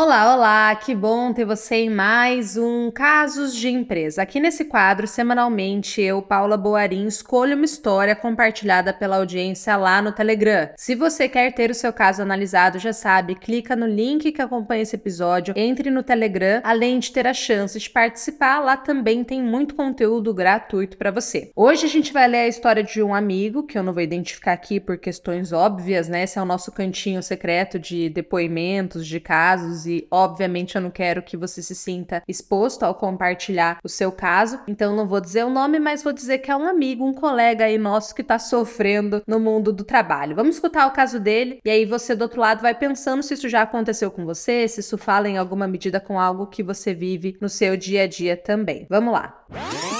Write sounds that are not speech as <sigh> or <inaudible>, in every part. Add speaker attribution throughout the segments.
Speaker 1: Olá, olá, que bom ter você em mais um Casos de Empresa. Aqui nesse quadro, semanalmente, eu, Paula Boarim, escolho uma história compartilhada pela audiência lá no Telegram. Se você quer ter o seu caso analisado, já sabe, clica no link que acompanha esse episódio, entre no Telegram, além de ter a chance de participar, lá também tem muito conteúdo gratuito para você. Hoje a gente vai ler a história de um amigo, que eu não vou identificar aqui por questões óbvias, né? Esse é o nosso cantinho secreto de depoimentos, de casos e, obviamente, eu não quero que você se sinta exposto ao compartilhar o seu caso. Então, não vou dizer o nome, mas vou dizer que é um amigo, um colega aí nosso que está sofrendo no mundo do trabalho. Vamos escutar o caso dele e aí você do outro lado vai pensando se isso já aconteceu com você, se isso fala em alguma medida com algo que você vive no seu dia a dia também. Vamos lá. Música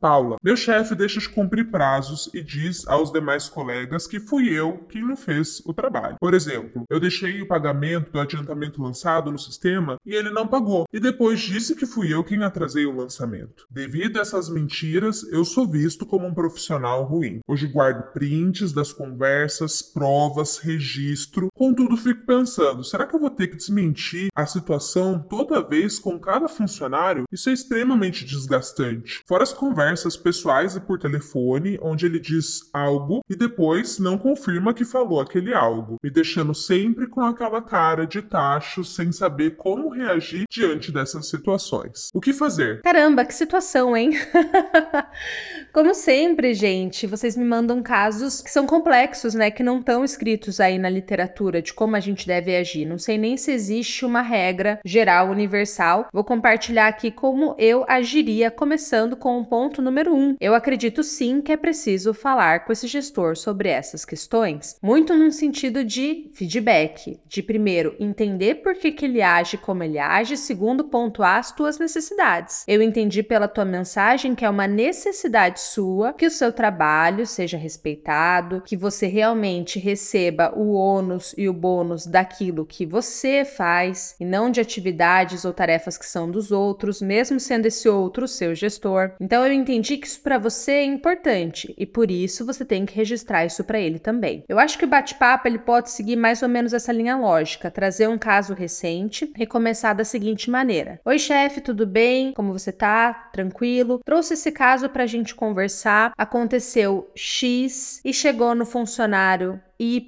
Speaker 2: Paula, meu chefe deixa de cumprir prazos e diz aos demais colegas que fui eu quem não fez o trabalho. Por exemplo, eu deixei o pagamento do adiantamento lançado no sistema e ele não pagou, e depois disse que fui eu quem atrasei o lançamento. Devido a essas mentiras, eu sou visto como um profissional ruim. Hoje guardo prints das conversas, provas, registro. Contudo, fico pensando: será que eu vou ter que desmentir a situação toda vez com cada funcionário? Isso é extremamente desgastante. Fora as conversas conversas pessoais e por telefone, onde ele diz algo e depois não confirma que falou aquele algo, me deixando sempre com aquela cara de tacho sem saber como reagir diante dessas situações. O que fazer?
Speaker 1: Caramba, que situação, hein? <laughs> como sempre, gente, vocês me mandam casos que são complexos, né? Que não estão escritos aí na literatura de como a gente deve agir. Não sei nem se existe uma regra geral universal. Vou compartilhar aqui como eu agiria, começando com um ponto ponto número um. Eu acredito sim que é preciso falar com esse gestor sobre essas questões, muito num sentido de feedback, de primeiro entender por que, que ele age como ele age, segundo pontuar as tuas necessidades. Eu entendi pela tua mensagem que é uma necessidade sua que o seu trabalho seja respeitado, que você realmente receba o ônus e o bônus daquilo que você faz e não de atividades ou tarefas que são dos outros, mesmo sendo esse outro o seu gestor. Então eu entendi que isso para você é importante e por isso você tem que registrar isso para ele também. Eu acho que o bate-papo ele pode seguir mais ou menos essa linha lógica, trazer um caso recente e começar da seguinte maneira: Oi, chefe, tudo bem? Como você tá? Tranquilo? Trouxe esse caso para a gente conversar. Aconteceu X e chegou no funcionário Y.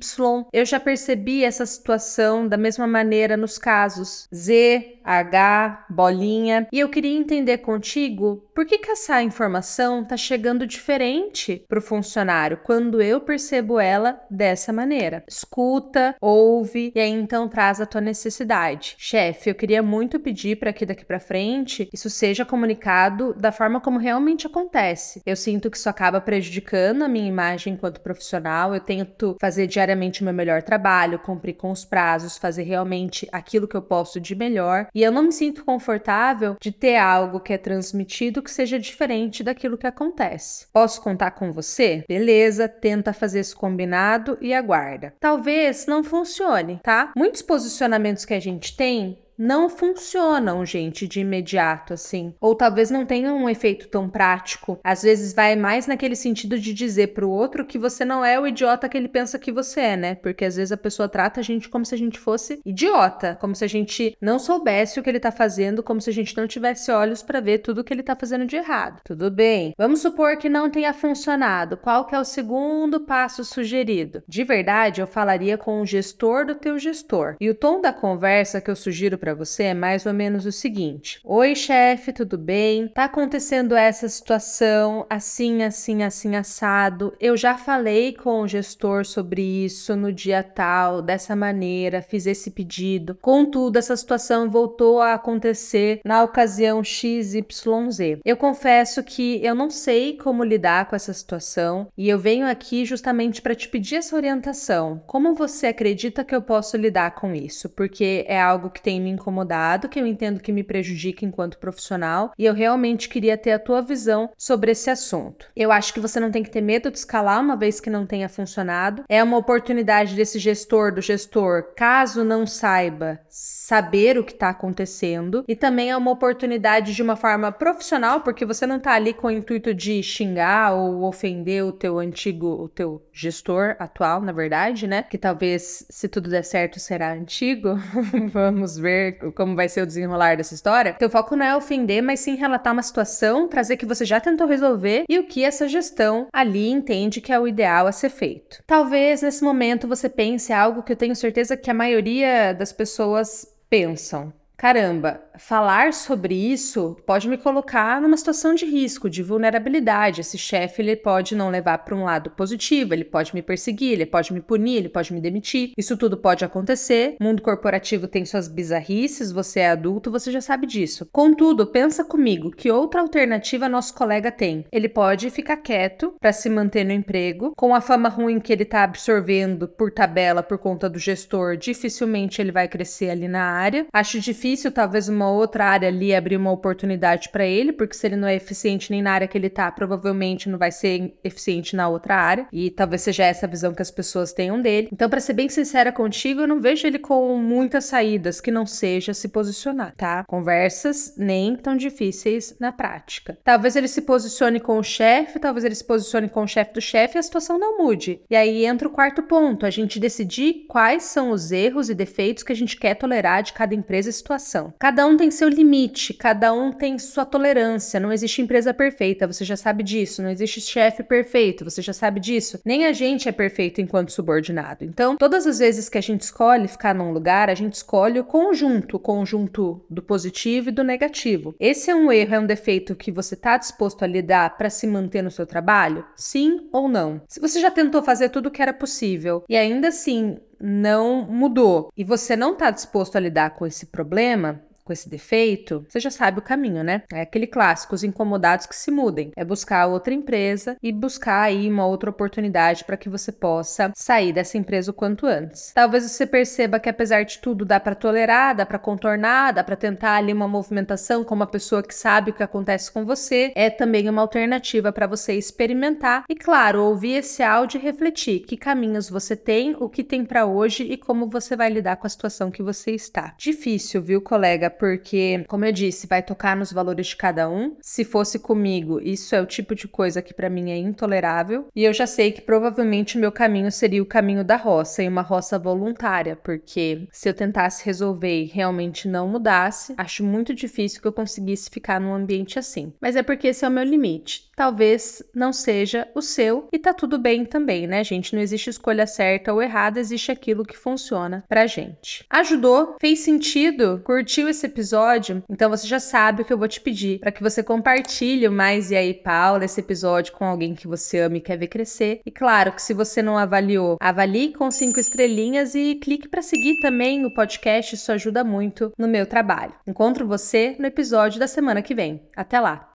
Speaker 1: Eu já percebi essa situação da mesma maneira nos casos Z, H, bolinha. E eu queria entender contigo por que, que essa informação está chegando diferente para o funcionário quando eu percebo ela dessa maneira. Escuta, ouve e aí então traz a tua necessidade. Chefe, eu queria muito pedir para que daqui para frente isso seja comunicado da forma como realmente acontece. Eu sinto que isso acaba prejudicando a minha imagem enquanto profissional. Eu tento fazer fazer diariamente o meu melhor trabalho, cumprir com os prazos, fazer realmente aquilo que eu posso de melhor. E eu não me sinto confortável de ter algo que é transmitido que seja diferente daquilo que acontece. Posso contar com você? Beleza, tenta fazer esse combinado e aguarda. Talvez não funcione, tá? Muitos posicionamentos que a gente tem não funcionam, gente, de imediato, assim. Ou talvez não tenham um efeito tão prático. Às vezes vai mais naquele sentido de dizer pro outro que você não é o idiota que ele pensa que você é, né? Porque às vezes a pessoa trata a gente como se a gente fosse idiota, como se a gente não soubesse o que ele tá fazendo, como se a gente não tivesse olhos para ver tudo que ele tá fazendo de errado. Tudo bem. Vamos supor que não tenha funcionado. Qual que é o segundo passo sugerido? De verdade, eu falaria com o gestor do teu gestor. E o tom da conversa que eu sugiro para para você é mais ou menos o seguinte: Oi, chefe, tudo bem? Tá acontecendo essa situação assim, assim, assim assado. Eu já falei com o gestor sobre isso no dia tal, dessa maneira, fiz esse pedido. Contudo, essa situação voltou a acontecer na ocasião XYZ. Eu confesso que eu não sei como lidar com essa situação e eu venho aqui justamente para te pedir essa orientação. Como você acredita que eu posso lidar com isso? Porque é algo que tem me incomodado, que eu entendo que me prejudica enquanto profissional, e eu realmente queria ter a tua visão sobre esse assunto. Eu acho que você não tem que ter medo de escalar uma vez que não tenha funcionado. É uma oportunidade desse gestor, do gestor, caso não saiba, saber o que está acontecendo. E também é uma oportunidade de uma forma profissional, porque você não está ali com o intuito de xingar ou ofender o teu antigo, o teu gestor atual, na verdade, né? Que talvez, se tudo der certo, será antigo. <laughs> Vamos ver como vai ser o desenrolar dessa história. Teu foco não é ofender, mas sim relatar uma situação, trazer que você já tentou resolver e o que essa gestão ali entende que é o ideal a ser feito. Talvez nesse momento você pense algo que eu tenho certeza que a maioria das pessoas pensam. Caramba, falar sobre isso pode me colocar numa situação de risco, de vulnerabilidade. Esse chefe ele pode não levar para um lado positivo, ele pode me perseguir, ele pode me punir, ele pode me demitir. Isso tudo pode acontecer. O mundo corporativo tem suas bizarrices, você é adulto, você já sabe disso. Contudo, pensa comigo, que outra alternativa nosso colega tem? Ele pode ficar quieto para se manter no emprego, com a fama ruim que ele está absorvendo por tabela por conta do gestor, dificilmente ele vai crescer ali na área. Acho difícil talvez uma outra área ali abrir uma oportunidade para ele, porque se ele não é eficiente nem na área que ele tá, provavelmente não vai ser eficiente na outra área. E talvez seja essa a visão que as pessoas tenham dele. Então, para ser bem sincera contigo, eu não vejo ele com muitas saídas que não seja se posicionar, tá? Conversas nem tão difíceis na prática. Talvez ele se posicione com o chefe, talvez ele se posicione com o chefe do chefe e a situação não mude. E aí entra o quarto ponto, a gente decidir quais são os erros e defeitos que a gente quer tolerar de cada empresa e situação. Cada um tem seu limite, cada um tem sua tolerância. Não existe empresa perfeita, você já sabe disso. Não existe chefe perfeito, você já sabe disso. Nem a gente é perfeito enquanto subordinado. Então, todas as vezes que a gente escolhe ficar num lugar, a gente escolhe o conjunto, o conjunto do positivo e do negativo. Esse é um erro, é um defeito que você está disposto a lidar para se manter no seu trabalho? Sim ou não? Se você já tentou fazer tudo o que era possível e ainda assim não mudou e você não está disposto a lidar com esse problema, com esse defeito, você já sabe o caminho, né? É aquele clássico, os incomodados que se mudem. É buscar outra empresa e buscar aí uma outra oportunidade para que você possa sair dessa empresa o quanto antes. Talvez você perceba que apesar de tudo dá para tolerar, dá para contornar, dá para tentar ali uma movimentação com uma pessoa que sabe o que acontece com você. É também uma alternativa para você experimentar e claro, ouvir esse áudio e refletir que caminhos você tem, o que tem para hoje e como você vai lidar com a situação que você está. Difícil, viu, colega? Porque, como eu disse, vai tocar nos valores de cada um. Se fosse comigo, isso é o tipo de coisa que para mim é intolerável. E eu já sei que provavelmente o meu caminho seria o caminho da roça e uma roça voluntária, porque se eu tentasse resolver e realmente não mudasse, acho muito difícil que eu conseguisse ficar num ambiente assim. Mas é porque esse é o meu limite. Talvez não seja o seu e tá tudo bem também, né, gente? Não existe escolha certa ou errada, existe aquilo que funciona pra gente. Ajudou? Fez sentido? Curtiu esse episódio, então você já sabe o que eu vou te pedir para que você compartilhe mais e aí, Paula, esse episódio com alguém que você ama e quer ver crescer. E claro que se você não avaliou, avalie com cinco estrelinhas e clique para seguir também o podcast, isso ajuda muito no meu trabalho. Encontro você no episódio da semana que vem. Até lá!